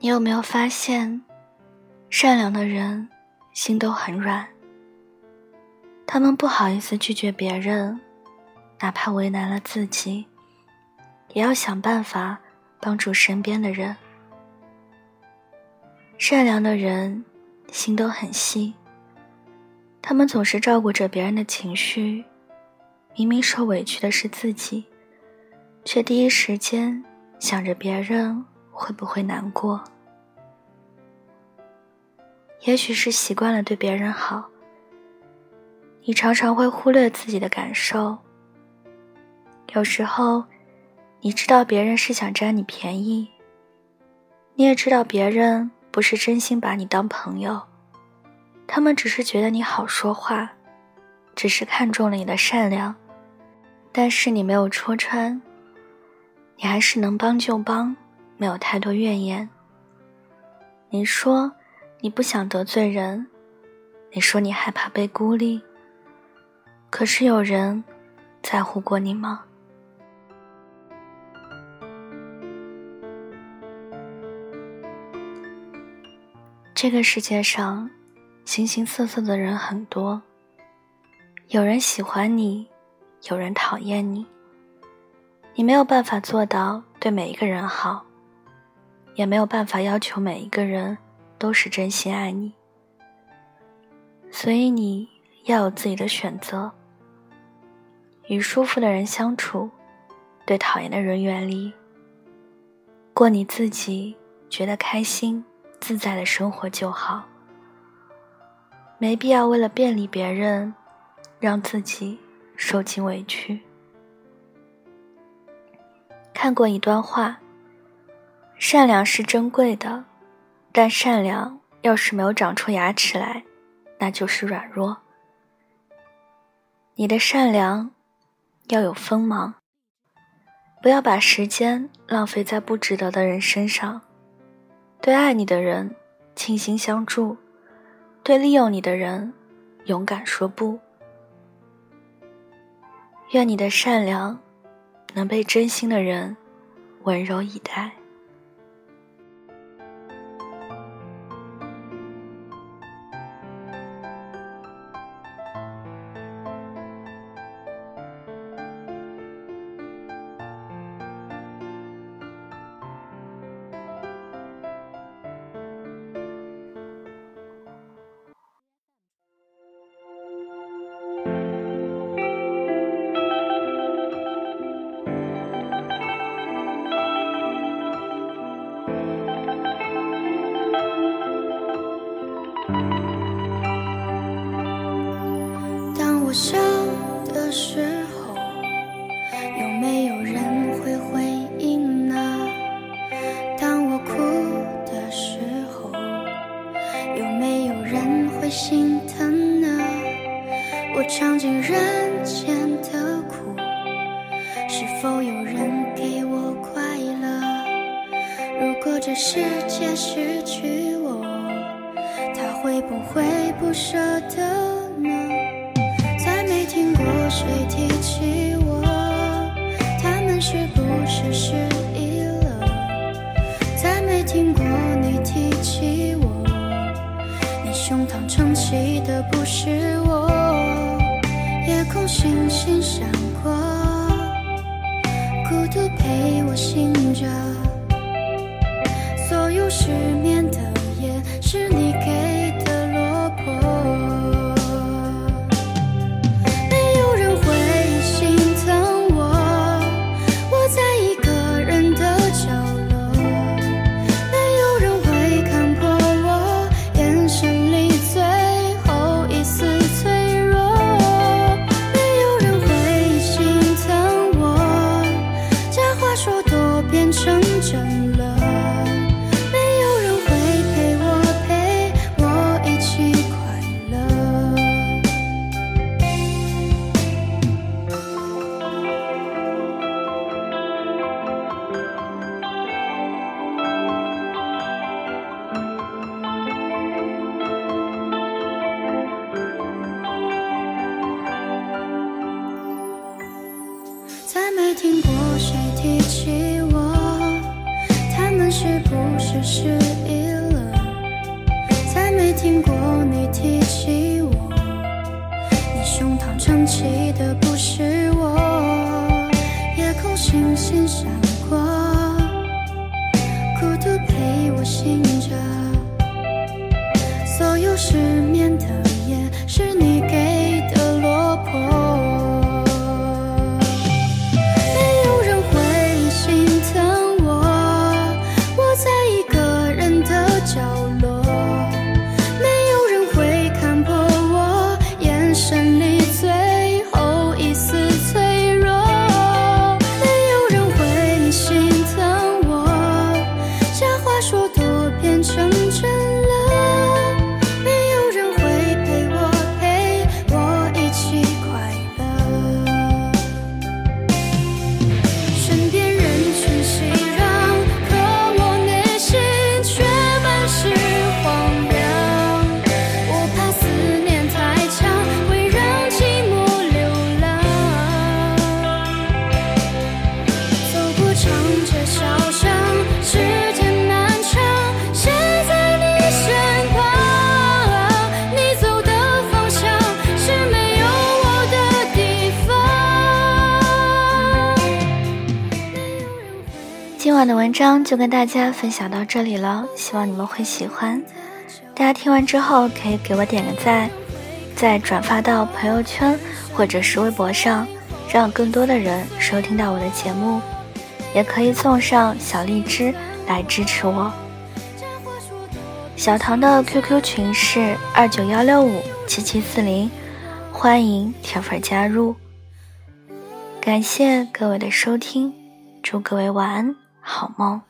你有没有发现，善良的人心都很软，他们不好意思拒绝别人，哪怕为难了自己，也要想办法帮助身边的人。善良的人心都很细，他们总是照顾着别人的情绪，明明受委屈的是自己，却第一时间想着别人。会不会难过？也许是习惯了对别人好，你常常会忽略自己的感受。有时候，你知道别人是想占你便宜，你也知道别人不是真心把你当朋友，他们只是觉得你好说话，只是看中了你的善良，但是你没有戳穿，你还是能帮就帮。没有太多怨言。你说你不想得罪人，你说你害怕被孤立。可是有人在乎过你吗？这个世界上，形形色色的人很多。有人喜欢你，有人讨厌你。你没有办法做到对每一个人好。也没有办法要求每一个人都是真心爱你，所以你要有自己的选择。与舒服的人相处，对讨厌的人远离，过你自己觉得开心自在的生活就好。没必要为了便利别人，让自己受尽委屈。看过一段话。善良是珍贵的，但善良要是没有长出牙齿来，那就是软弱。你的善良要有锋芒，不要把时间浪费在不值得的人身上。对爱你的人倾心相助，对利用你的人勇敢说不。愿你的善良能被真心的人温柔以待。我笑的时候有没有人会回应呢当我哭的时候有没有人会心疼呢？我尝尽人间的苦是否有人给我快乐？如果这世界失去我他会不会不舍得谁提起我，他们是不是失忆了？再没听过你提起我，你胸膛撑起的不是我。夜空星星闪过，不是失忆了再没听过你提起我。你胸膛撑起的不是我。夜空星星闪过孤独陪我醒着。所有失眠的夜是你给晚的文章就跟大家分享到这里了，希望你们会喜欢。大家听完之后可以给我点个赞，再转发到朋友圈或者是微博上，让更多的人收听到我的节目。也可以送上小荔枝来支持我。小唐的 QQ 群是二九幺六五七七四零，欢迎铁粉加入。感谢各位的收听，祝各位晚安，好梦。